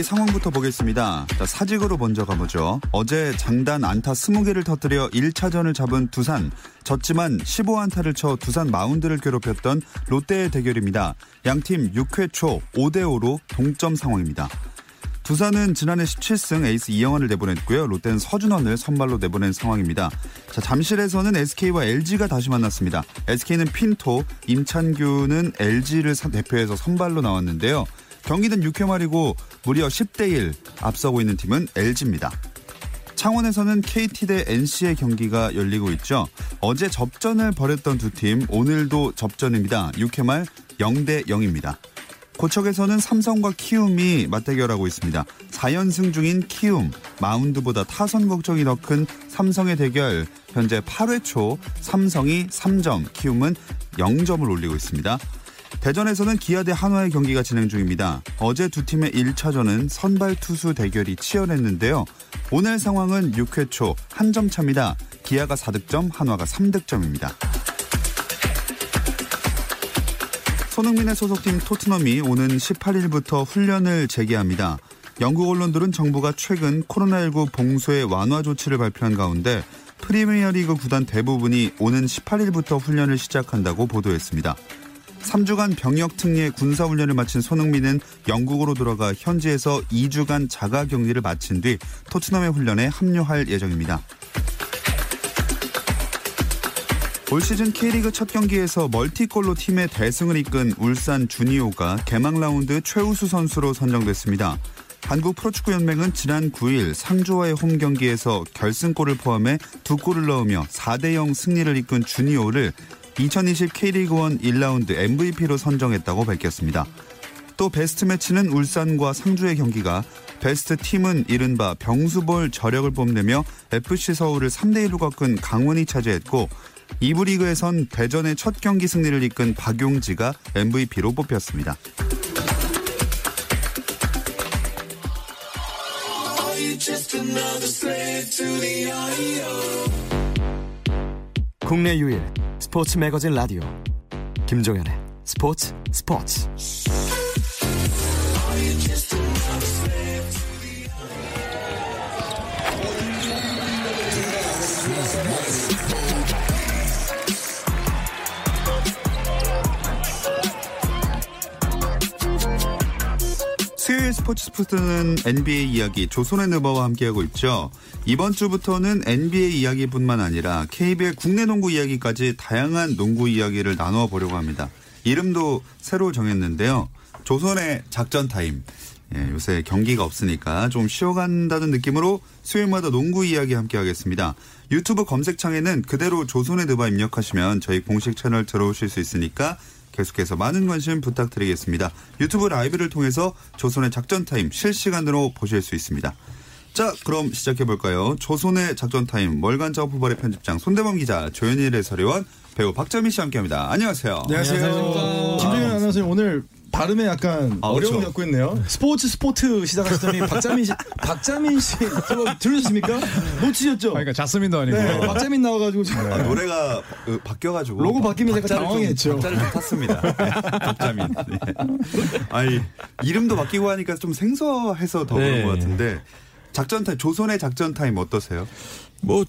경기 상황부터 보겠습니다. 자, 사직으로 먼저 가보죠. 어제 장단 안타 20개를 터뜨려 1차전을 잡은 두산. 졌지만 15안타를 쳐 두산 마운드를 괴롭혔던 롯데의 대결입니다. 양팀 6회 초 5대5로 동점 상황입니다. 두산은 지난해 17승 에이스 이영환을 내보냈고요. 롯데는 서준원을 선발로 내보낸 상황입니다. 자, 잠실에서는 SK와 LG가 다시 만났습니다. SK는 핀토, 임찬규는 LG를 대표해서 선발로 나왔는데요. 경기는 6회 말이고 무려 10대 1 앞서고 있는 팀은 LG입니다. 창원에서는 KT 대 NC의 경기가 열리고 있죠. 어제 접전을 벌였던 두 팀 오늘도 접전입니다. 6회 말 0대 0입니다. 고척에서는 삼성과 키움이 맞대결하고 있습니다. 4연승 중인 키움, 마운드보다 타선 걱정이 더 큰 삼성의 대결. 현재 8회 초 삼성이 3점, 키움은 0점을 올리고 있습니다. 대전에서는 기아 대 한화의 경기가 진행 중입니다. 어제 두 팀의 1차전은 선발 투수 대결이 치열했는데요. 오늘 상황은 6회 초 한 점 차입니다. 기아가 4득점, 한화가 3득점입니다. 손흥민의 소속팀 토트넘이 오는 18일부터 훈련을 재개합니다. 영국 언론들은 정부가 최근 코로나19 봉쇄 완화 조치를 발표한 가운데 프리미어리그 구단 대부분이 오는 18일부터 훈련을 시작한다고 보도했습니다. 3주간 병역 특례 군사 훈련을 마친 손흥민은 영국으로 돌아가 현지에서 2주간 자가 격리를 마친 뒤 토트넘의 훈련에 합류할 예정입니다. 올 시즌 K리그 첫 경기에서 멀티골로 팀의 대승을 이끈 울산 주니오가 개막 라운드 최우수 선수로 선정됐습니다. 한국 프로축구연맹은 지난 9일 상주와의 홈 경기에서 결승골을 포함해 두 골을 넣으며 4대0 승리를 이끈 주니오를 2020 K리그1 1라운드 MVP로 선정했다고 밝혔습니다. 또 베스트 매치는 울산과 상주의 경기가 베스트 팀은 이른바 병수볼 저력을 뽐내며 FC 서울을 3대1로 꺾은 강원이 차지했고 2부 리그에선 대전의 첫 경기 승리를 이끈 박용지가 MVP로 뽑혔습니다. 국내 유일 스포츠 매거진 라디오. 김종현의 스포츠 스포츠 스포츠 스포츠는 NBA 이야기 조선의 느바와 함께하고 있죠. 이번 주부터는 NBA 이야기뿐만 아니라 KBL 국내 농구 이야기까지 다양한 농구 이야기를 나누어 보려고 합니다. 이름도 새로 정했는데요. 조손의 작전 타임. 예, 요새 경기가 없으니까 좀 쉬어간다는 느낌으로 수요일마다 농구 이야기 함께 하겠습니다. 유튜브 검색창에는 그대로 조손의 느바 입력하시면 저희 공식 채널 들어오실 수 있으니까 계속해서 많은 관심 부탁드리겠습니다. 유튜브 라이브를 통해서 조손의 작전 타임 실시간으로 보실 수 있습니다. 자, 그럼 시작해 볼까요? 조손의 작전 타임 월간 점프볼의 편집장 손대범 기자, 조현일 해설위원, 배우 박자민 씨 함께합니다. 안녕하세요. 안녕하세요. 김종현 아나운서님 오늘 발음에 약간 아, 어려움이 그렇죠. 겪고 있네요. 스포츠 스포트 시작하시더니 박자민 씨, 박자민 씨 저거 들으셨습니까? 놓치셨죠? 그러니까 자스민도 아니고. 네, 박자민 나와가지고 아, 노래가 그, 바뀌어가지고 로고 바뀌면 제가 당황했죠. 박자를 좀 탔습니다. 네, 박자민. 네. 아니 이름도 바뀌고 하니까 좀 생소해서 더 그런 네. 것 같은데 작전 타임 조손의 작전 타임 어떠세요? 뭐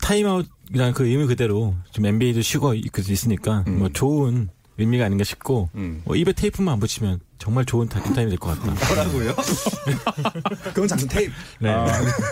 타임아웃 그냥 그 의미 그대로 좀 NBA도 쉬고 있- 있으니까 음. 뭐 좋은 의미가 아닌가 싶고 음. 뭐 입에 테이프만 안 붙이면 정말 좋은 타- 타임이 될 것 같다. 뭐라고요? 그건 작전 테이프. 네.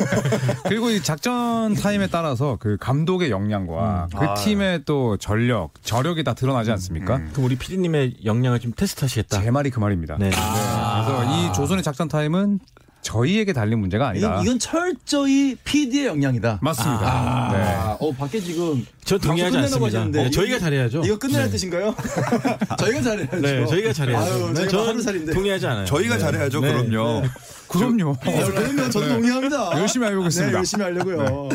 그리고 이 작전 타임에 따라서 그 감독의 역량과 그 아. 팀의 또 전력, 저력이 다 드러나지 않습니까? 그럼 우리 PD님의 역량을 좀 테스트하시겠다. 제 말이 그 말입니다. 네. 그래서 이 조손의 작전 타임은 저희에게 달린 문제가 아니다. 이건, 이건 철저히 PD의 역량이다. 맞습니다. 아, 네. 어 밖에 지금 전 동의하지 않습니다. 네, 저희가 잘해야죠. 이거 끝내라는 네. 뜻인가요? 저희가 잘해야죠. 네, 저희가 잘해야죠. 아유, 네, 저희가 저는 하루살인데. 동의하지 않아요. 저희가 네. 잘해야죠. 네. 그럼요. 그럼요. 어, 그러면 저도 동의합니다. 열심히 해보겠습니다. 네, 열심히 하려고요.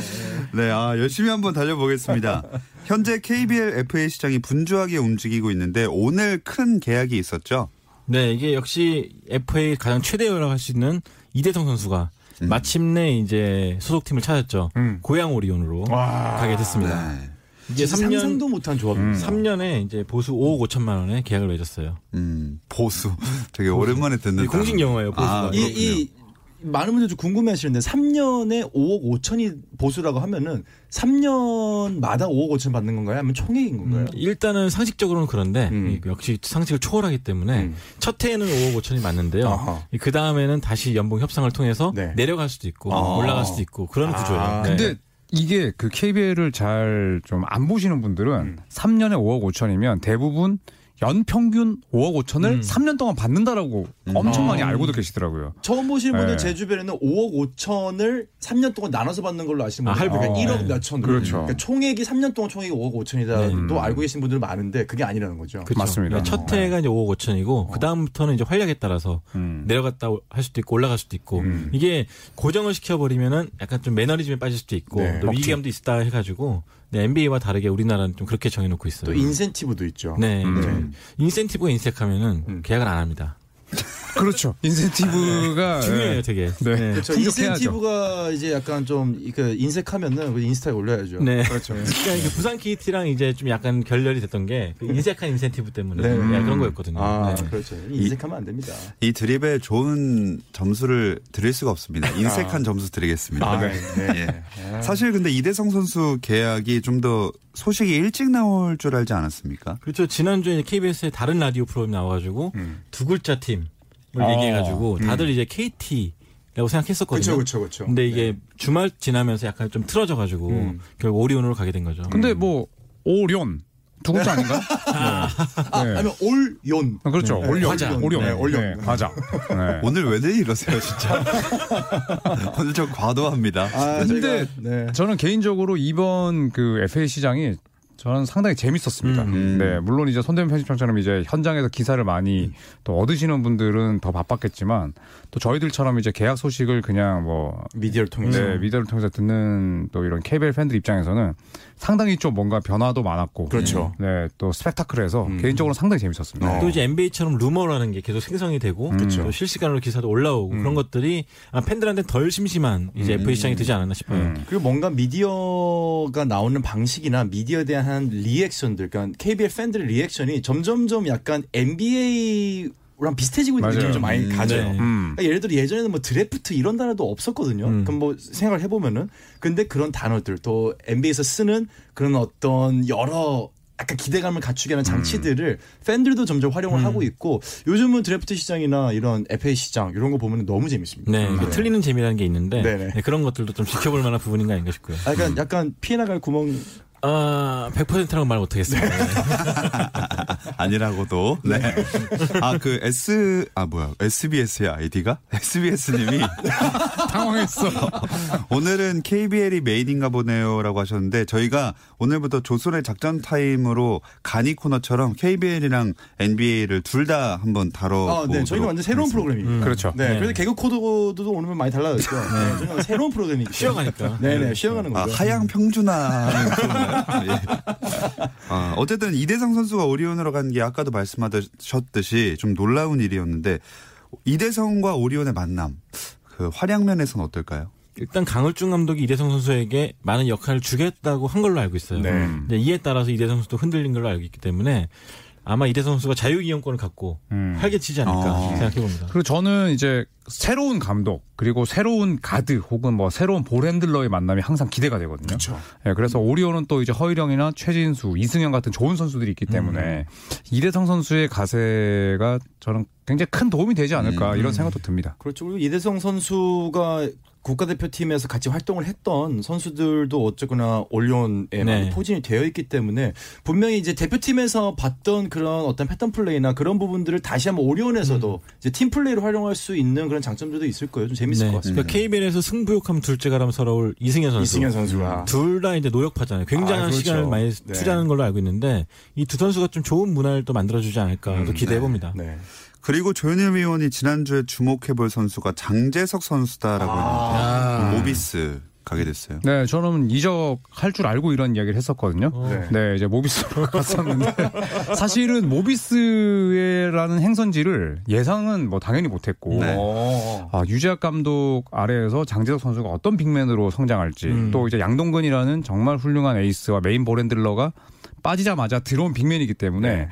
네, 아, 열심히 한번 달려보겠습니다. 현재 KBL FA 시장이 분주하게 움직이고 있는데 오늘 큰 계약이 있었죠. 네, 이게 역시 FA 가장 최대라고 할 수 있는 이대성 선수가 마침내 이제 소속팀을 찾았죠. 음. 고양 오리온으로 가게 됐습니다. 네. 진짜 3년 상상도 못한 조합입니다. 3년에 이제 보수 5억 5천만 원에 계약을 맺었어요. 음, 보수. 되게 오랜만에 듣는. 이 공식 단어. 영어예요, 보수가. 아, 이. 이 많은 분들이 좀 궁금해하시는데 3년에 5억 5천이 보수라고 하면은 3년마다 5억 5천 받는 건가요? 아니면 총액인 건가요? 음, 일단은 상식적으로는 그런데 음. 이 역시 상식을 초월하기 때문에 음. 첫 해에는 5억 5천이 맞는데요. 그 다음에는 다시 연봉 협상을 통해서 네. 내려갈 수도 있고 아. 올라갈 수도 있고 그런 아. 구조예요. 네. 근데 이게 그 KBL을 잘 좀 안 보시는 분들은 음. 3년에 5억 5천이면 대부분 연 평균 5억 5천을 음. 3년 동안 받는다라고 엄청 많이 알고도 계시더라고요. 처음 보시는 분들 네. 제 주변에는 5억 5천을 3년 동안 나눠서 받는 걸로 아시는 아, 분들 할부. 그러니까 어. 1억 몇 천. 그렇죠. 그러니까 총액이 3년 동안 총액이 5억 5천이다도 네. 알고 계신 분들 많은데 그게 아니라는 거죠. 그렇죠. 맞습니다. 첫 해가 이제 5억 5천이고 그 다음부터는 이제 활약에 따라서 음. 내려갔다 할 수도 있고 올라갈 수도 있고 음. 이게 고정을 시켜버리면은 약간 좀 매너리즘에 빠질 수도 있고 네. 또 위기감도 있다 해가지고 네, NBA와 다르게 우리나라는 좀 그렇게 정해놓고 있어요. 또 인센티브도 있죠. 네, 음. 이제 인센티브가 인색하면은 음. 계약을 안 합니다. 그렇죠. 인센티브가 중요해요, 예. 되게. 네. 네. 그렇죠. 인센티브가 이제 약간 좀 그 인색하면은 그 인스타에 올려야죠. 네. 그렇죠. 그러니까 이게 부산 KT랑 이제 좀 약간 결렬이 됐던 게 그 인색한 인센티브 때문에 네. 네, 그런 거였거든요. 아, 네. 그렇죠. 인색하면 안 됩니다. 이 드립에 좋은 점수를 드릴 수가 없습니다. 인색한 점수 드리겠습니다. 아, 네. 예. 사실 근데 이대성 선수 계약이 좀 더 소식이 일찍 나올 줄 알지 않았습니까? 그렇죠. 지난주에 KBS의 다른 라디오 프로그램 나와가지고 음. 두 글자 팀 을 어. 얘기해가지고 다들 이제 KT라고 생각했었거든요. 그렇죠, 그렇죠, 그렇죠. 근데 이게 주말 지나면서 약간 좀 틀어져가지고 음. 결국 오리온으로 가게 된 거죠. 근데 뭐 오련 두 글자 아닌가? 아, 네. 아니면 올연. 그렇죠. 네. 올련. 과자. 오련. 네, 올련. 네, 과자. 네. 오늘 왜들 이러세요, 진짜? 오늘 좀 과도합니다. 아, 근데 네. 저는 개인적으로 이번 그 FA 시장이 저는 상당히 재밌었습니다. 음. 네, 물론 이제 손대문 편집장처럼 이제 현장에서 기사를 많이 또 얻으시는 분들은 더 바빴겠지만 또 저희들처럼 이제 계약 소식을 그냥 뭐 미디어를 통해서. 네, 미디어를 통해서 듣는 또 이런 KBL 팬들 입장에서는 상당히 좀 뭔가 변화도 많았고 그렇죠. 네, 또 스펙타클해서 음. 개인적으로 상당히 재밌었습니다. 어. 또 이제 NBA처럼 루머라는 게 계속 생성이 되고 그쵸. 또 실시간으로 기사도 올라오고 그런 것들이 아, 팬들한테 덜 심심한 이제 FA 시장이 되지 않았나 싶어요. 음. 그리고 뭔가 미디어가 나오는 방식이나 미디어에 대한 리액션들, 그러니까 KBL 팬들의 리액션이 점점점 약간 NBA 랑 비슷해지고 있는 맞아요. 느낌이 좀 많이 음, 가져요. 네. 음. 그러니까 예를 들어 예전에는 뭐 드래프트 이런 단어도 없었거든요. 음. 그럼 뭐 생각을 해보면은 근데 그런 단어들 또 NBA에서 쓰는 그런 어떤 여러 약간 기대감을 갖추게 하는 장치들을 팬들도 점점 활용을 하고 있고 요즘은 드래프트 시장이나 이런 FA 시장 이런 거 보면 너무 재밌습니다. 네, 이게 틀리는 재미라는 게 있는데. 네, 그런 것들도 좀 지켜볼 만한 부분인가 아닌가 싶고요. 아, 약간 약간 피해 나갈 구멍 아, 100%라고 말 못하겠습니다. 네. 아니라고도. 네. 아, 그 S, 아, 뭐야. SBS의 아이디가? SBS님이 당황했어. 오늘은 KBL이 메인인가 보네요 라고 하셨는데 저희가 오늘부터 조손의 작전 타임으로 가니 코너처럼 KBL이랑 NBA를 둘 다 한번 다뤄 아, 네. 저희는 완전 새로운 프로그램입니다. 그렇죠. 네. 네. 그래서 개그 코드도 오늘 많이 달라졌죠. 네. 저희는 새로운 프로그램이기 때문에. 쉬어가니까. 네네. 쉬어가는 아, 거죠. 하향 평준화. 예. 아, 어쨌든 이대성 선수가 오리온으로 간 게 아까도 말씀하셨듯이 좀 놀라운 일이었는데 이대성과 오리온의 만남 그 활약 면에서는 어떨까요? 일단 강을중 감독이 이대성 선수에게 많은 역할을 주겠다고 한 걸로 알고 있어요. 네. 이에 따라서 이대성 선수도 흔들린 걸로 알고 있기 때문에 아마 이대성 선수가 자유이용권을 갖고 음. 활개치지 않을까 아. 생각해 봅니다. 그리고 저는 이제 새로운 감독 그리고 새로운 가드 혹은 뭐 새로운 볼핸들러의 만남이 항상 기대가 되거든요. 그렇죠. 예, 그래서 오리온은 또 이제 허일영이나 최진수, 이승현 같은 좋은 선수들이 있기 때문에 이대성 선수의 가세가 저는 굉장히 큰 도움이 되지 않을까 음. 이런 생각도 듭니다. 그렇죠. 그리고 이대성 선수가 국가대표팀에서 같이 활동을 했던 선수들도 어쨌거나 오리온에 네. 많이 포진이 되어 있기 때문에 분명히 이제 대표팀에서 봤던 그런 어떤 패턴 플레이나 그런 부분들을 다시 한번 오리온에서도 이제 팀 플레이로 활용할 수 있는 그런 장점들도 있을 거예요. 좀 재밌을 것 같습니다. 그러니까 KBL에서 승부욕하면 둘째가라면 서러울 이승현 선수. 이승현 선수가 둘 다 이제 노력파잖아요. 굉장한 아, 그렇죠. 시간을 많이 네. 투자하는 걸로 알고 있는데 이 두 선수가 좀 좋은 문화를 또 만들어주지 않을까 또 기대해 봅니다. 네. 그리고 조현일 위원이 지난주에 주목해볼 선수가 장재석 선수다라고 아. 했는데 모비스 가게 됐어요. 네, 저는 이적 할 줄 알고 이런 이야기를 했었거든요. 네. 네, 이제 모비스로 갔었는데 사실은 모비스라는 행선지를 예상은 뭐 당연히 못했고 네. 어. 아, 유재학 감독 아래에서 장재석 선수가 어떤 big man으로 성장할지 음. 또 이제 양동근이라는 정말 훌륭한 에이스와 메인 ball handler가 빠지자마자 들어온 빅맨이기 때문에 네.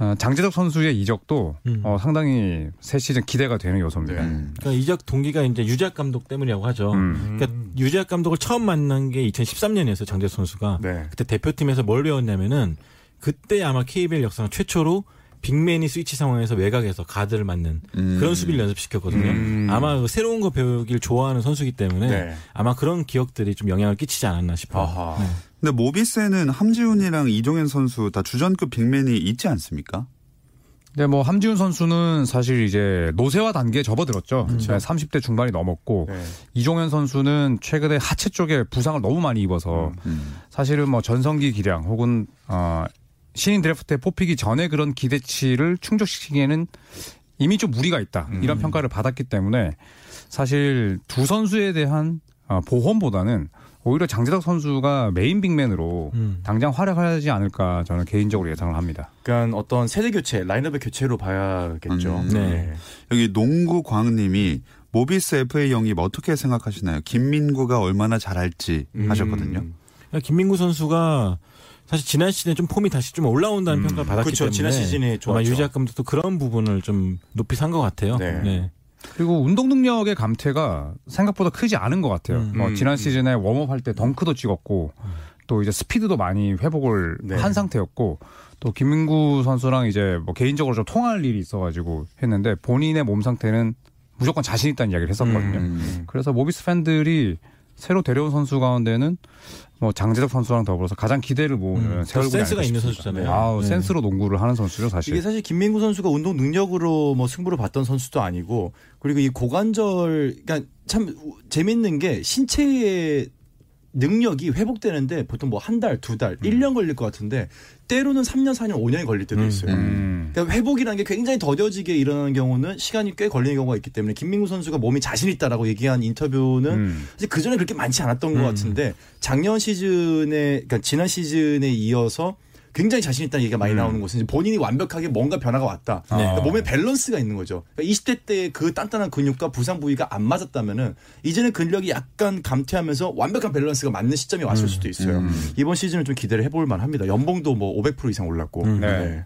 어, 장재석 선수의 이적도 음. 어, 상당히 새 시즌 기대가 되는 요소입니다. 음. 그러니까 이적 동기가 이제 유재학 감독 때문이라고 하죠. 음. 그러니까 유재학 감독을 처음 만난 게 2013년이었어요. 장재수 선수가. 네. 그때 대표팀에서 뭘 배웠냐면은 그때 아마 KBL 역사상 최초로 빅맨이 스위치 상황에서 외곽에서 가드를 맞는 음. 그런 수비를 연습시켰거든요. 음. 아마 그 새로운 거 배우길 좋아하는 선수기 때문에 네. 아마 그런 기억들이 좀 영향을 끼치지 않았나 싶어요. 아하. 네. 근데 모비스에는 함지훈이랑 이종현 선수 다 주전급 빅맨이 있지 않습니까? 네, 뭐 함지훈 선수는 사실 이제 노쇠화 단계에 접어들었죠. 네, 30대 중반이 넘었고 네. 이종현 선수는 최근에 하체 쪽에 부상을 너무 많이 입어서 음. 사실은 뭐 전성기 기량 혹은 어 신인 드래프트에 뽑히기 전에 그런 기대치를 충족시키기에는 이미 좀 무리가 있다 이런 평가를 받았기 때문에 사실 두 선수에 대한 어, 보험보다는 오히려 장재덕 선수가 메인 빅맨으로 음. 당장 활약하지 않을까 저는 개인적으로 예상을 합니다. 그러니까 어떤 세대 교체, 라인업의 교체로 봐야겠죠. 음. 네. 여기 농구 광님이 모비스 FA 영입 어떻게 생각하시나요? 김민구가 얼마나 잘할지 음. 하셨거든요. 김민구 선수가 사실 지난 시즌에 좀 폼이 다시 좀 올라온다는 평가를 받았기 그렇죠. 때문에 지난 아마 좋았죠. 유재학 감독도 그런 부분을 좀 높이 산 것 같아요. 네. 네. 그리고 운동 능력의 감퇴가 생각보다 크지 않은 것 같아요. 음. 뭐 음, 지난 음. 시즌에 웜업 할 때 덩크도 찍었고 또 이제 스피드도 많이 회복을 네. 한 상태였고 또 김민구 선수랑 이제 뭐 개인적으로 좀 통할 일이 있어가지고 했는데 본인의 몸 상태는 무조건 자신 있다는 이야기를 했었거든요. 음. 그래서 모비스 팬들이 새로 데려온 선수 가운데는 뭐 장재덕 선수랑 더불어서 가장 기대를 모으는 음, 센스가 있는 싶습니다. 선수잖아요. 아우 네. 센스로 농구를 하는 선수죠 사실. 이게 사실 김민구 선수가 운동 능력으로 뭐 승부를 봤던 선수도 아니고 그리고 이 고관절 그러니까 참 우- 재밌는 게 신체의 능력이 회복되는데 보통 뭐 한 달, 두 달, 일 1년 걸릴 것 같은데 때로는 3년, 4년, 5년이 걸릴 때도 음. 있어요. 음. 그러니까 회복이라는 게 굉장히 더뎌지게 일어나는 경우는 시간이 꽤 걸리는 경우가 있기 때문에 김민구 선수가 몸이 자신 있다라고 얘기한 인터뷰는 음. 사실 그 전에 그렇게 많지 않았던 것 음. 같은데 작년 시즌에 그러니까 지난 시즌에 이어서 굉장히 자신 있다는 얘기가 많이 나오는 것은 이제 본인이 완벽하게 뭔가 변화가 왔다. 네. 그러니까 몸에 밸런스가 있는 거죠. 그러니까 20대 때 그 단단한 근육과 부상 부위가 안 맞았다면은 이제는 근력이 약간 감퇴하면서 완벽한 밸런스가 맞는 시점이 왔을 수도 있어요. 음. 이번 시즌은 좀 기대를 해볼 만합니다. 연봉도 뭐 500% 이상 올랐고. 음. 네.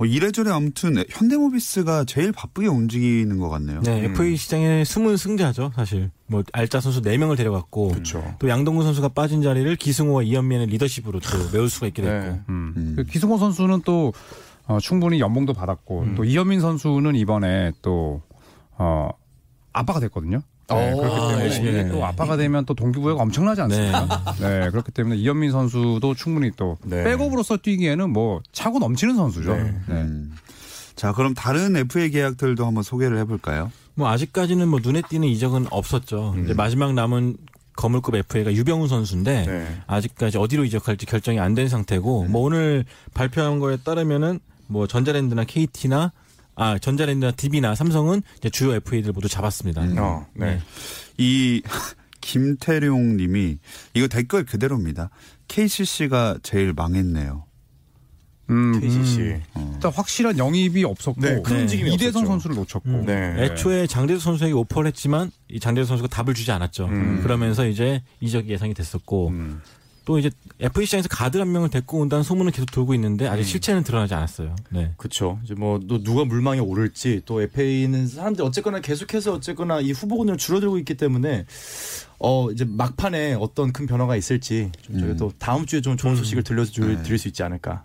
어, 이래저래 아무튼 현대모비스가 제일 바쁘게 움직이는 것 같네요. 네, FA 시장의 숨은 승자죠, 사실. 뭐 알짜 선수 4명을 데려갔고 그렇죠. 또 양동근 선수가 빠진 자리를 기승호와 이현민의 리더십으로 또 메울 수가 있게 됐고. 네. 음. 음. 그 기승호 선수는 또 어, 충분히 연봉도 받았고 음. 또 이현민 선수는 이번에 또 어, 아빠가 됐거든요. 네, 오, 그렇기 아, 때문에 이게 했네. 또 아빠가 되면 또 동기부여가 엄청나지 않습니까? 네. 그렇기 때문에 이현민 선수도 충분히 또 네. 백업으로서 뛰기에는 뭐 차고 넘치는 선수죠. 네. 네. 음. 자, 그럼 다른 FA 계약들도 한번 소개를 해볼까요? 뭐 아직까지는 뭐 눈에 띄는 이적은 없었죠. 음. 이제 마지막 남은 거물급 FA가 유병훈 선수인데 네. 아직까지 어디로 이적할지 결정이 안 된 상태고 뭐 오늘 발표한 거에 따르면은 뭐 전자랜드나 KT나 아 전자랜드나 DB나 삼성은 이제 주요 FA들 모두 잡았습니다. 음. 어, 네. 이 김태룡 님이 이거 댓글 그대로입니다. KCC가 제일 망했네요. 음, KCC. 일단 확실한 영입이 없었고 네, 큰 움직임이 이대성 없었죠. 선수를 놓쳤고 음. 네. 애초에 장대수 선수에게 오퍼를 했지만 이 장대수 선수가 답을 주지 않았죠. 음. 그러면서 이제 이적이 예상이 됐었고 음. 또 이제 FA 시장에서 가드 한 명을 데리고 온다는 소문은 계속 돌고 있는데 아직 실체는 드러나지 않았어요. 네. 그렇죠. 이제 뭐 또 누가 물망에 오를지 또 FA는 사람들이 어쨌거나 계속해서 어쨌거나 이 후보군을 줄어들고 있기 때문에 어 이제 막판에 어떤 큰 변화가 있을지 좀 저희 또 다음 주에 좀 좋은 소식을 들려줄 네. 드릴 수 있지 않을까.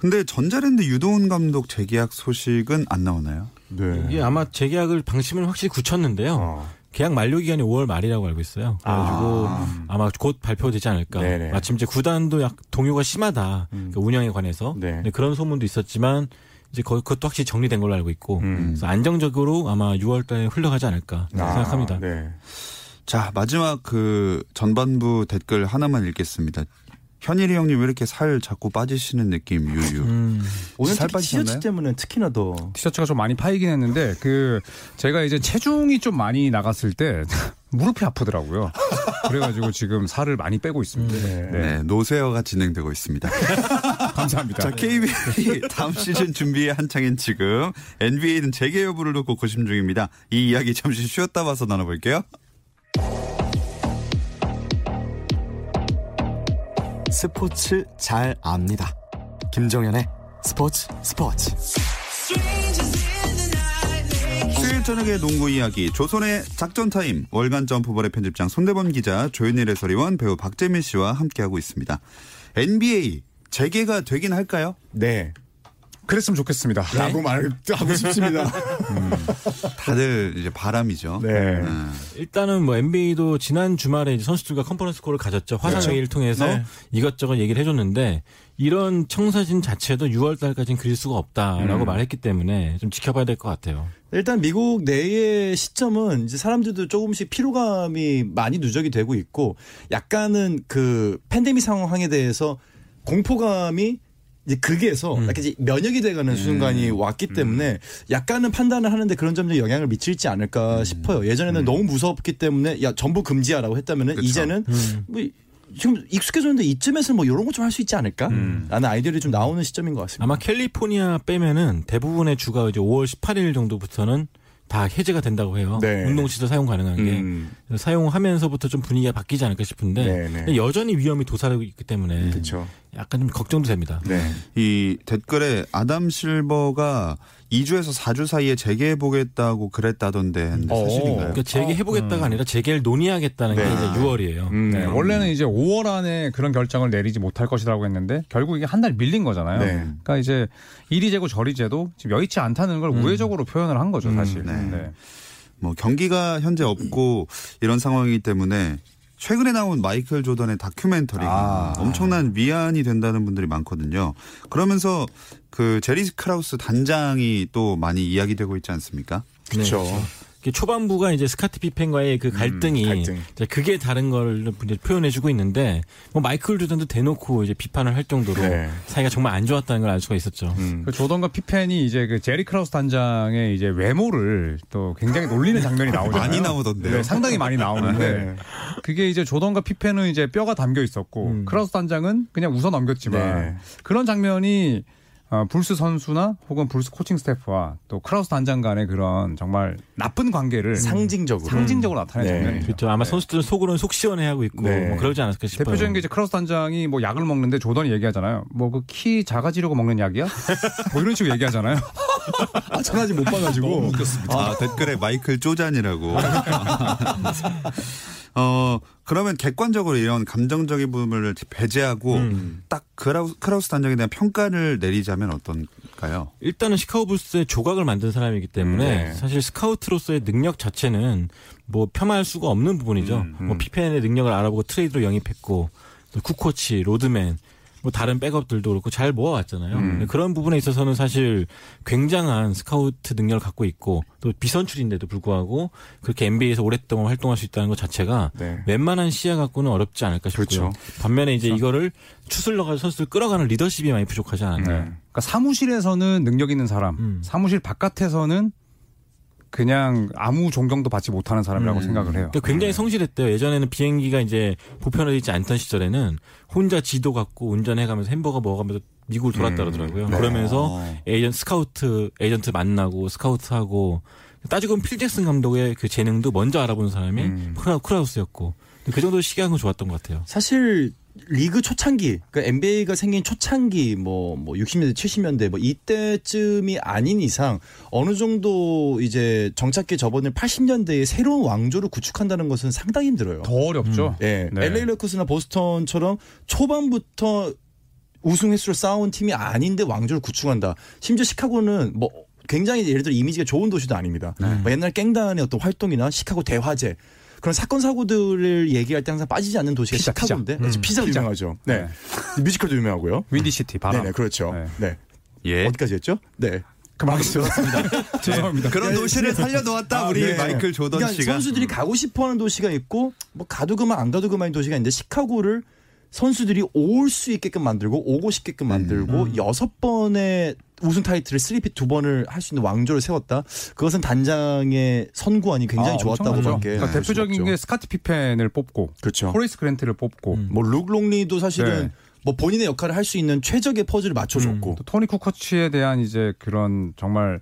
근데 전자랜드 유도훈 감독 재계약 소식은 안 나오나요? 네. 이게 아마 재계약을 방침을 확실히 굳혔는데요. 어. 계약 만료 기간이 5월 말이라고 알고 있어요. 그래가지고 아. 아. 마곧 발표되지 않을까. 네네. 마침 이제 구단도 약 동요가 심하다. 음. 그 운영에 관해서 네. 네, 그런 소문도 있었지만 이제 거- 그것도 확실히 정리된 걸로 알고 있고 음. 그래서 안정적으로 아마 6월달에 흘러가지 않을까 생각합니다. 아, 네. 자, 마지막 그 전반부 댓글 하나만 읽겠습니다. 현일이 형님 왜 이렇게 살 자꾸 빠지시는 느낌 유유. 음. 오늘 살 특히 티셔츠 빠지셨나요? 때문에 특히나 더 티셔츠가 좀 많이 파이긴 했는데 그 제가 이제 체중이 좀 많이 나갔을 때 무릎이 아프더라고요. 그래가지고 지금 살을 많이 빼고 있습니다. 네. 네, 노세어가 진행되고 있습니다. 감사합니다. 자, KBL이 다음 시즌 준비에 한창인 지금 NBA는 재개 여부를 놓고 고심 중입니다. 이 이야기 잠시 쉬었다 와서 나눠볼게요. 스포츠 잘 압니다. 김정현의 스포츠 스포츠. 수요일 저녁의 농구 이야기 조선의 작전 타임 월간 점프볼의 편집장 손대범 기자 조현일 해설위원 배우 박재민 씨와 함께하고 있습니다. NBA 재개가 되긴 할까요? 네. 그랬으면 좋겠습니다. 라고 말 하고 싶습니다. 다들 이제 바람이죠. 네. 음. 일단은 뭐 NBA도 지난 주말에 이제 선수들과 컨퍼런스 콜을 가졌죠. 화상회의를 통해서 네. 이것저것 얘기를 해줬는데 이런 청사진 자체도 6월 달까지는 그릴 수가 없다라고 음. 말했기 때문에 좀 지켜봐야 될 것 같아요. 일단 미국 내의 시점은 이제 사람들도 조금씩 피로감이 많이 누적이 되고 있고 약간은 그 팬데믹 상황에 대해서 공포감이 이제 극에서 음. 약간 이제 면역이 돼가는 순간이 왔기 때문에 약간은 판단을 하는데 그런 점들이 영향을 미칠지 않을까 싶어요. 예전에는 너무 무섭기 때문에 야 전부 금지야라고 했다면은 그쵸. 이제는 뭐 지금 익숙해졌는데 이쯤에서 뭐 이런 거 좀 할 수 있지 않을까? 라는 아이디어들이 좀 나오는 시점인 것 같습니다. 아마 캘리포니아 빼면은 대부분의 주가 이제 5월 18일 정도부터는 다 해제가 된다고 해요. 네. 운동시설 사용 가능한 게 음. 사용하면서부터 좀 분위기가 바뀌지 않을까 싶은데 네, 네. 여전히 위험이 도사리고 있기 때문에 그렇죠. 약간 좀 걱정도 됩니다. 네. 이 댓글에 아담 실버가 2주에서 4주 사이에 재개해 보겠다고 그랬다던데 어. 사실인가요? 그러니까 재개해보겠다가 아니라 재개를 논의하겠다는 게 네. 이제 6월이에요. 음. 네, 원래는 이제 5월 안에 그런 결정을 내리지 못할 것이라고 했는데 결국 이게 한 달 밀린 거잖아요. 네. 그러니까 이제 이리 재고 저리 재도 지금 여의치 않다는 걸 우회적으로 표현을 한 거죠, 사실. 네. 네. 뭐 경기가 현재 없고 이런 상황이기 때문에 최근에 나온 마이클 조던의 다큐멘터리가 아. 엄청난 위안이 된다는 분들이 많거든요. 그러면서 그 제리 크라우스 단장이 또 많이 이야기되고 있지 않습니까? 그렇죠. 초반부가 이제 스카티 피펜과의 그 갈등이 갈등. 이제 그게 다른 걸 이제 표현해주고 있는데 뭐 마이클 조던도 대놓고 이제 비판을 할 정도로 네. 사이가 정말 안 좋았다는 걸 알 수가 있었죠. 음. 그 조던과 피펜이 이제 그 제리 크라우스 단장의 이제 외모를 또 굉장히 놀리는 장면이 나오잖아요. 많이 나오던데요. 네, 상당히 많이 나오는데 네. 그게 이제 조던과 피펜은 이제 뼈가 담겨 있었고 음. 크라우스 단장은 그냥 웃어 넘겼지만 네. 그런 장면이 어, 불스 선수나 혹은 불스 코칭 스태프와 또 크라우스 단장 간의 그런 정말 나쁜 관계를 상징적으로. 상징적으로 나타낸 네. 장면이죠. 그렇죠. 아마 선수들은 속으로는 속 시원해하고 있고 네. 뭐 그러지 않았을까 싶어요. 대표적인 게 이제 크라우스 단장이 뭐 약을 먹는데 조던이 얘기하잖아요. 뭐 그 키 작아지려고 먹는 약이야? 뭐 이런 식으로 얘기하잖아요. 아, 전 아직 못 봐가지고. 아, 댓글에 마이클 쪼잔이라고. 어, 그러면 객관적으로 이런 감정적인 부분을 배제하고 음. 딱 크라우스, 크라우스 단장에 대한 평가를 내리자면 어떤가요? 일단은 시카고 불스의 조각을 만든 사람이기 때문에 네. 사실 스카우트로서의 능력 자체는 뭐 폄하할 수가 없는 부분이죠. 음, 음. 뭐 피펜의 능력을 알아보고 트레이드로 영입했고 또 쿠코치, 로드맨 뭐 다른 백업들도 그렇고 잘 모아왔잖아요. 음. 그런 부분에 있어서는 사실 굉장한 스카우트 능력을 갖고 있고 또 비선출인데도 불구하고 그렇게 NBA에서 오랫동안 활동할 수 있다는 것 자체가 네. 웬만한 시야 갖고는 어렵지 않을까 싶고요. 그렇죠. 반면에 이제 이거를 추슬러가지고 선수를 끌어가는 리더십이 많이 부족하지 않았나. 네. 그러니까 사무실에서는 능력 있는 사람, 음. 사무실 바깥에서는 그냥 아무 존경도 받지 못하는 사람이라고 음. 생각을 해요. 그러니까 굉장히 성실했대요. 예전에는 비행기가 이제 보편화되어 있지 않던 시절에는 혼자 지도 갖고 운전해가면서 햄버거 먹어가면서 미국을 돌았다 음. 그러더라고요. 네. 그러면서 어. 에이전 스카우트 에이전트 만나고 스카우트하고 따지고 보면 필 잭슨 감독의 그 재능도 먼저 알아본 사람이 음. 크라, 크라우스였고 그 정도 식견은 좋았던 것 같아요. 사실 리그 초창기, 그 NBA가 생긴 초창기 뭐 뭐 60년대, 70년대 뭐 이때쯤이 아닌 이상 어느 정도 이제 정착기 접어든 80년대에 새로운 왕조를 구축한다는 것은 상당히 힘들어요. 더 어렵죠. 예. 네. LA 레이커스나 보스턴처럼 초반부터 우승 횟수를 쌓아온 팀이 아닌데 왕조를 구축한다. 심지어 시카고는 뭐 굉장히 예를 들어 이미지가 좋은 도시도 아닙니다. 뭐 옛날 갱단의 어떤 활동이나 시카고 대화재 그런 사건 사고들을 얘기할 때 항상 빠지지 않는 도시가 피자, 피자. 시카고인데 네, 음, 피자도 피자. 유명하죠. 네. 뮤지컬도 유명하고요. Windy City 바람. 네네 그렇죠. 네. 네. 예. 어디까지 했죠? 네. 그만하겠습니다. 죄송합니다. 그런 도시를 살려놓았다 아, 우리 네. 마이클 조던 그러니까 씨가. 선수들이 가고 싶어하는 도시가 있고 뭐 가도 그만 안 가도 그만인 도시가 있는데 시카고를 선수들이 올 수 있게끔 만들고 오고 싶게끔 만들고 여섯 번의 우승 타이틀을 three-peat 두 번을 할 수 있는 왕조를 세웠다. 그것은 단장의 선구안이 굉장히 아, 좋았다고 밖에. 엄청나죠. 그러니까 대표적인. 게 스카티 피펜을 뽑고 그렇죠. 호레이스 그랜트를 뽑고 뭐 룩 롱리도 사실은 네. 뭐 본인의 역할을 할 수 있는 최적의 퍼즐을 맞춰줬고. 또 토니 쿠코치에 대한 이제 그런 정말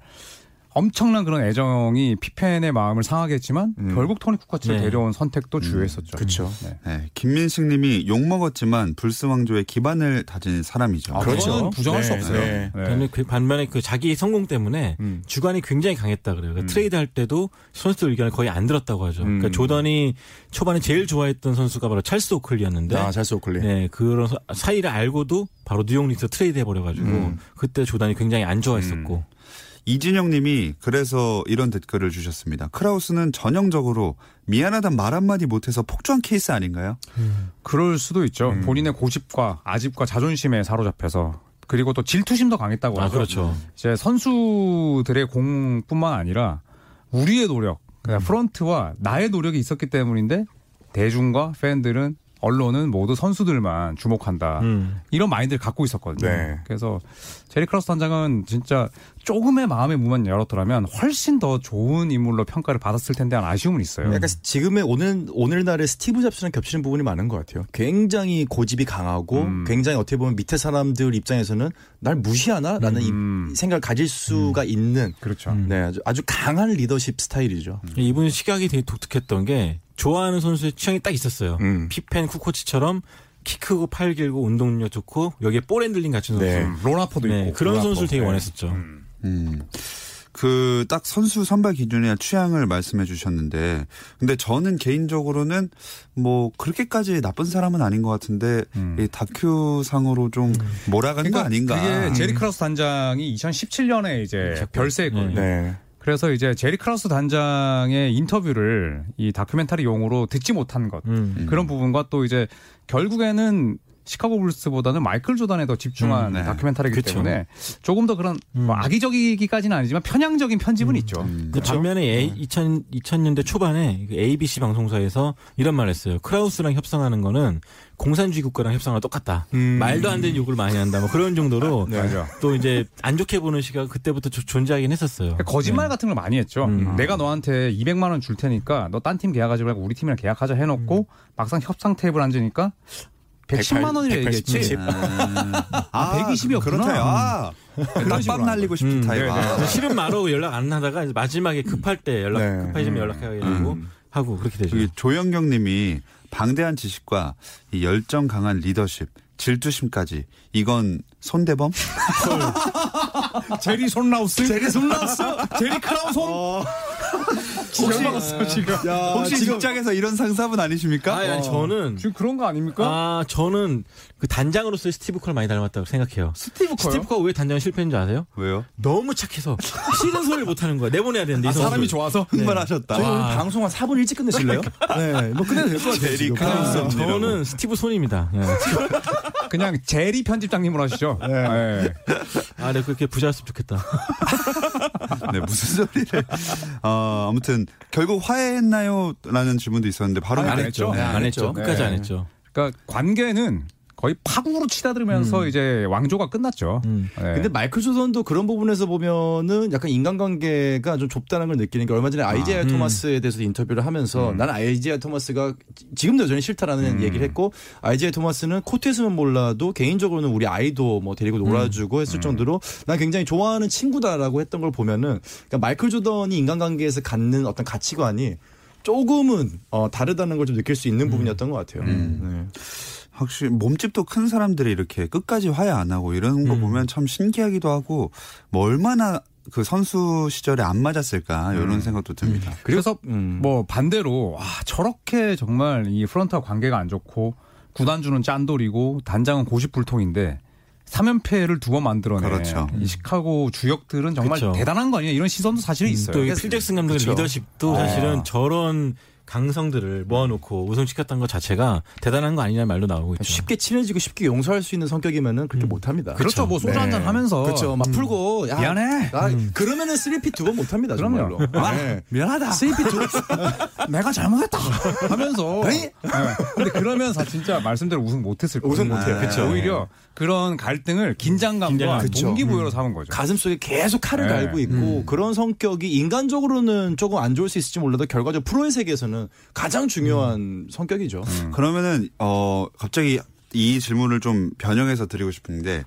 엄청난 그런 애정이 피펜의 마음을 상하게 했지만 음. 결국 토니 쿠코치를 네. 데려온 선택도 주효했었죠. 그렇죠. 네. 네, 김민식 님이 욕 먹었지만 불스 왕조의 기반을 다진 사람이죠. 아, 그렇죠. 부정할 수 네, 없어요. 네. 네. 그 반면에 그 자기 성공 때문에 음. 주관이 굉장히 강했다 그래요. 그러니까 트레이드 할 때도 선수들 의견을 거의 안 들었다고 하죠. 음. 그러니까 조던이 초반에 제일 좋아했던 선수가 바로 찰스 오클리였는데 아, 찰스 오클리. 네, 그런 서- 사이를 알고도 바로 뉴욕 닉스 트레이드 해버려가지고 음. 그때 조단이 굉장히 안 좋아했었고 이진영 님이 그래서 이런 댓글을 주셨습니다. 크라우스는 전형적으로 미안하단 말 한마디 못해서 폭주한 케이스 아닌가요? 그럴 수도 있죠. 음. 본인의 고집과 아집과 자존심에 사로잡혀서 그리고 또 질투심도 강했다고 아 하죠. 그렇죠. 이제 선수들의 공뿐만 아니라 우리의 노력, 그러니까 프런트와 나의 노력이 있었기 때문인데 대중과 팬들은 언론은 모두 선수들만 주목한다. 음. 이런 마인드를 갖고 있었거든요. 네. 그래서 제리 크라우스 단장은 진짜 조금의 마음의 문만 열었더라면 훨씬 더 좋은 인물로 평가를 받았을 텐데 하는 아쉬움은 있어요. 약간 지금의 오늘 오늘날의 스티브 잡스랑 겹치는 부분이 많은 것 같아요. 굉장히 고집이 강하고 음. 굉장히 어떻게 보면 밑에 사람들 입장에서는 날 무시하나라는 음. 이 생각을 가질 수가 있는 그렇죠. 네 아주, 아주 강한 리더십 스타일이죠. 이분 시각이 되게 독특했던 게 좋아하는 선수의 취향이 딱 있었어요. 음. 피펜 쿠코치처럼 키 크고 팔 길고 운동력 좋고 여기에 볼 핸들링 갖춘 선수. 네. 음, 론 하퍼도 네, 있고 그런 론 하퍼. 선수를 되게 네. 원했었죠. 음. 그 딱 선수 선발 기준이나 취향을 말씀해 주셨는데 근데 저는 개인적으로는 뭐 그렇게까지 나쁜 사람은 아닌 것 같은데 음. 이 다큐 상으로 좀 몰아간 거 아닌가? 그게 제리 크라우스 단장이 2017년에 이제 별세했거든요. 네. 그래서 이제 제리 크라우스 단장의 인터뷰를 이 다큐멘터리용으로 듣지 못한 것 음. 그런 부분과 또 이제 결국에는 시카고 불스보다는 마이클 조단에 더 집중한 음, 네. 다큐멘터리이기 그쵸. 때문에 조금 더 그런 뭐 악의적이기까지는 아니지만 편향적인 편집은 있죠. 음. 근데 반면에 A, 2000, 2000년대 초반에 그 ABC 방송사에서 이런 말을 했어요. 크라우스랑 협상하는 거는 공산주의 국가랑 협상과 똑같다. 음. 말도 안 되는 욕을 많이 한다. 뭐 그런 정도로 맞아. 또 이제 안 좋게 보는 시각 그때부터 조- 존재하긴 했었어요. 거짓말 네. 같은 걸 많이 했죠. 음. 내가 너한테 200만 원 줄 테니까 너 딴 팀 계약하지 말고 우리 팀이랑 계약하자 해놓고 막상 협상 테이블 앉으니까 110만 원이라 180, 얘기했지. 아, 120 이었구나. 그렇다요. 아, 딱밥 날리고 싶은 음, 타입. 아. 그래서 싫은 말하고 연락 안 하다가 이제 마지막에 급할 때 연락 네. 급해지면 연락해가지고 하고 그렇게 되죠. 여기 조영경 님이 방대한 지식과 이 열정 강한 리더십, 질투심까지 이건 손대범? 제리 손라우스? 제리 손라우스? 제리 크라우스? 혹시 열받았어 지금. 혹시 직장에서 이런 상사분 아니십니까? 아니, 아니 저는 지금 그런 거 아닙니까? 아 저는 그 단장으로서의 스티브 커랑 많이 닮았다고 생각해요. 스티브 커요? 스티브 커 왜 단장 실패인 줄 아세요? 왜요? 너무 착해서 싫은 소리를 못 하는 거야. 내보내야 되는데 이 선수를. 좋아서? 흥분하셨다. 저희 오늘 방송 한 4분 일찍 끝내실래요? 네, 뭐 끝내도 될 것 같아요. 제리 지금. 아, 저는 스티브 손입니다. 예. 그냥 제리 편집장님으로 하시죠. 네. 아, 네 그렇게 부자였으면 좋겠다. 네, 무슨 소리를. 어, 아무튼 결국 화해했나요? 라는 질문도 있었는데 바로 안안 했죠. 네, 안 했죠. 끝까지 네. 안 했죠. 그러니까 관계는 거의 파국으로 치닫으면서 이제 왕조가 끝났죠. 음. 네. 근데 마이클 조던도 그런 부분에서 보면은 약간 인간관계가 좀 좁다는 걸 느끼는 게 얼마 전에 아이제아 음. 토마스에 대해서 인터뷰를 하면서 나는 아이제아 토마스가 지금도 여전히 싫다라는 얘기를 했고 아이제아 토마스는 코트에서는 몰라도 개인적으로는 우리 아이도 뭐 데리고 놀아주고 했을 정도로 난 굉장히 좋아하는 친구다라고 했던 걸 보면은 그러니까 마이클 조던이 인간관계에서 갖는 어떤 가치관이 조금은 어, 다르다는 걸 좀 느낄 수 있는 부분이었던 것 같아요. 네. 확실히 몸집도 큰 사람들이 이렇게 끝까지 화해 안 하고 이런 거 보면 참 신기하기도 하고 뭐 얼마나 그 선수 시절에 안 맞았을까 이런 생각도 듭니다. 그래서 음. 뭐 반대로 아 저렇게 정말 이 프런트와 관계가 안 좋고 구단주는 짠돌이고 단장은 고집불통인데 3연패를 두 번 만들어낸 그렇죠. 이 시카고 주역들은 정말 그렇죠. 대단한 거 아니냐 이런 시선도 사실은 있어요. 또이 필 잭슨 감독의 그쵸. 리더십도 사실은 저런 강성들을 모아놓고 우승시켰던 것 자체가 대단한 거 아니냐는 말도 나오고 있죠. 쉽게 친해지고 쉽게 용서할 수 있는 성격이면은 그렇게 못합니다. 그렇죠. 뭐 소주 네. 한잔 하면서 그렇죠. 막 풀고 야, 미안해. 아, 그러면은 3피 두번 못합니다. 그럼요. 정말로. 아, 네. 미안하다. CP 두 번. 내가 잘못했다 하면서? 네. 근데 그러면서 진짜 말씀대로 우승 못했을 거예요. 우승 못해요. 네. 그쵸. 오히려 그런 갈등을 긴장감과 긴장감. 그쵸. 동기부여로 삼은 거죠. 가슴 속에 계속 칼을 네. 갈고 있고 그런 성격이 인간적으로는 조금 안 좋을 수 있을지 몰라도 결과적으로 프로의 세계에서는 가장 중요한 성격이죠. 그러면은 어 갑자기 이 질문을 좀 변형해서 드리고 싶은데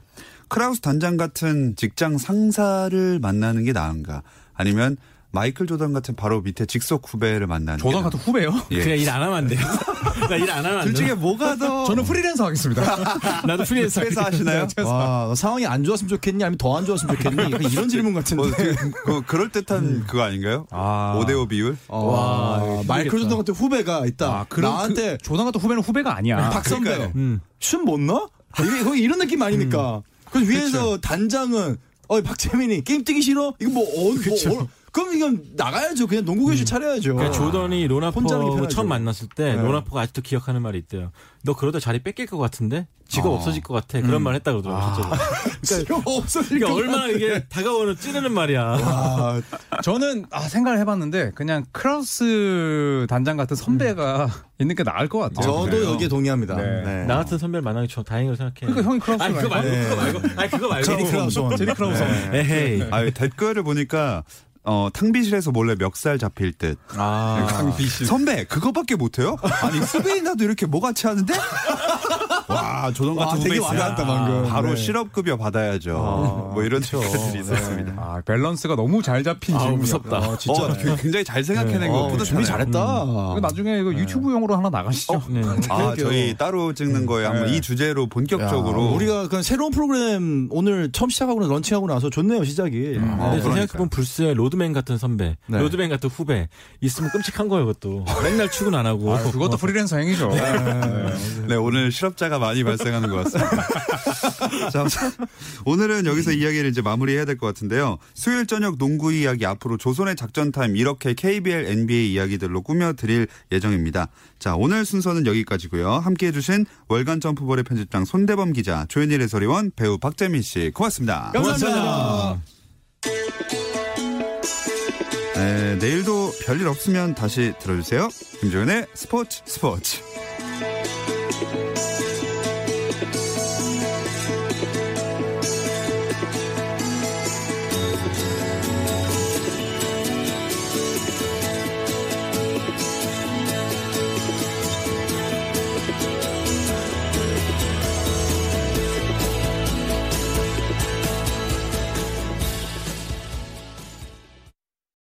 크라우스 단장 같은 직장 상사를 만나는 게 나은가? 아니면 마이클 조던 같은 바로 밑에 직속 후배를 만나는 조던 게 같은 후배요? 예. 그냥 일 안 하면 안 돼요. 나 일 안 하면 안둘 돼. 중에 뭐가 더 저는 프리랜서 하겠습니다. 나도 프리랜서 회사 하시나요? 와, 너 상황이 안 좋았으면 좋겠니? 아니면 더 안 좋았으면 좋겠니? 이런 질문 같은데. 뭐 그, 그 그럴 듯한 그거 아닌가요? 아. 5대5 비율? 와, 힘들겠다. 마이클 조던 같은 후배가 있다. 아, 그런 나한테 그 조던 같은 후배는 후배가 아니야. 박선배. 음. 춤못 넣어? 이게 이런 느낌 아니니까. 그래서 위에서 단장은 어 박재민이 게임 뛰기 싫어? 이거 뭐 어, 뭐 어, 그럼 이건 나가야죠. 그냥 농구 교실 차려야죠. 그러니까 조던이 로나포. 처음 만났을 때 네. 로나포가 아직도 기억하는 말이 있대요. 너 그러다 자리 뺏길 것 같은데 직업 어. 없어질 것 같아. 그런 말 했다 그러더라고 실제로. 그러니까 없어질 그러니까 것 얼마나 이게 다가오는 찌르는 말이야. 아, 저는 아, 생각을 해봤는데 그냥 크라우스 단장 같은 선배가 있는 게 나을 것 같아요. 저도 그래요. 여기에 동의합니다. 네. 네. 나 같은 선배를 만난 게 저 다행이라고 생각해. 그러니까 형이 크라우스 아니 그거 말고 네. 그거 말고 아니 그거 말고 제리 크라우스. 제리 크라우스. 에헤이. 아 댓글을 보니까 어, 탕비실에서 몰래 멱살 잡힐 듯. 아. 선배 그거밖에 못해요? 아니 후배인 나도 이렇게 뭐 같이 하는데? 와 조던 같은 되게 와닿았다, 방금. 바로 네. 실업급여 받아야죠. 뭐 이런 댓글들이 있었습니다. 아, 밸런스가 너무 잘 잡힌 아, 질문이었다. 무섭다. 어, 진짜 어, 그- 굉장히 잘 생각해낸 거 어, 뿌듯하네요. 준비 잘했다. 이거 나중에 이거 유튜브용으로 하나 나가시죠. 네. 아 저희 따로 찍는 거에 한번 네. 이 주제로 본격적으로 야, 우리가 그 새로운 프로그램 오늘 처음 시작하고 나 런칭하고 나서 좋네요 시작이. 어, 근데 그러니까요. 생각해보면 불스에 로드맨 같은 선배, 네. 로드맨 같은 후배 있으면 끔찍한 거예요, 그것도. 맨날 출근 안 하고. 아, 그것도 프리랜서 행위죠. 네, 오늘 실업자가 많이 발생하는 것 같습니다. 자, 오늘은 여기서 이야기를 이제 마무리해야 될 것 같은데요. 수요일 저녁 농구 이야기 앞으로 조손의 작전 타임 이렇게 KBL NBA 이야기들로 꾸며드릴 예정입니다. 자, 오늘 순서는 여기까지고요. 함께 해주신 월간 점프볼의 편집장 손대범 기자, 조현일 해설위원, 배우 박재민 씨, 고맙습니다. 감사합니다. 네, 내일도 별일 없으면 다시 들어주세요. 김조현의 스포츠 스포츠.